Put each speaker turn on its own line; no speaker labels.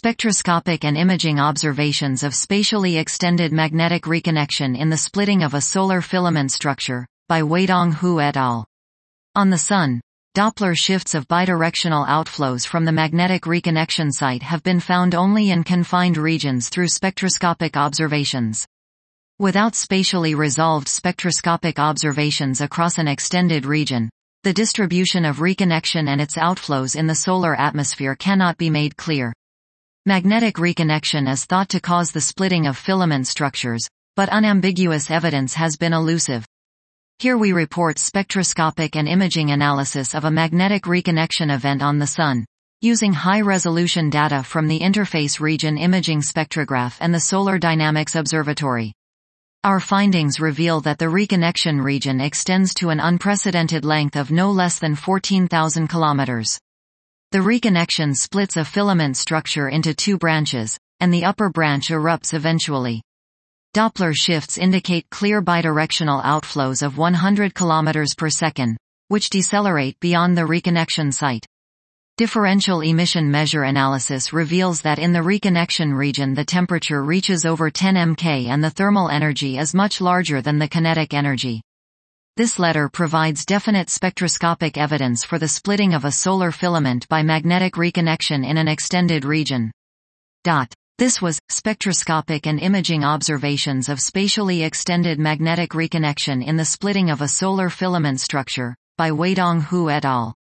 Spectroscopic and imaging observations of spatially extended magnetic reconnection in the splitting of a solar filament structure, by Huidong Hu et al. On the Sun, Doppler shifts of bidirectional outflows from the magnetic reconnection site have been found only in confined regions through spectroscopic observations. Without spatially resolved spectroscopic observations across an extended region, the distribution of reconnection and its outflows in the solar atmosphere cannot be made clear. Magnetic reconnection is thought to cause the splitting of filament structures, but unambiguous evidence has been elusive. Here we report spectroscopic and imaging analysis of a magnetic reconnection event on the Sun, using high-resolution data from the Interface Region Imaging Spectrograph and the Solar Dynamics Observatory. Our findings reveal that the reconnection region extends to an unprecedented length of no less than 14,000 kilometers. The reconnection splits a filament structure into two branches, and the upper branch erupts eventually. Doppler shifts indicate clear bidirectional outflows of 100 km per second, which decelerate beyond the reconnection site. Differential emission measure analysis reveals that in the reconnection region the temperature reaches over 10 mK and the thermal energy is much larger than the kinetic energy. This letter provides definite spectroscopic evidence for the splitting of a solar filament by magnetic reconnection in an extended region. Dot. This was, spectroscopic and imaging observations of spatially extended magnetic reconnection in the splitting of a solar filament structure, by Huidong Hu et al.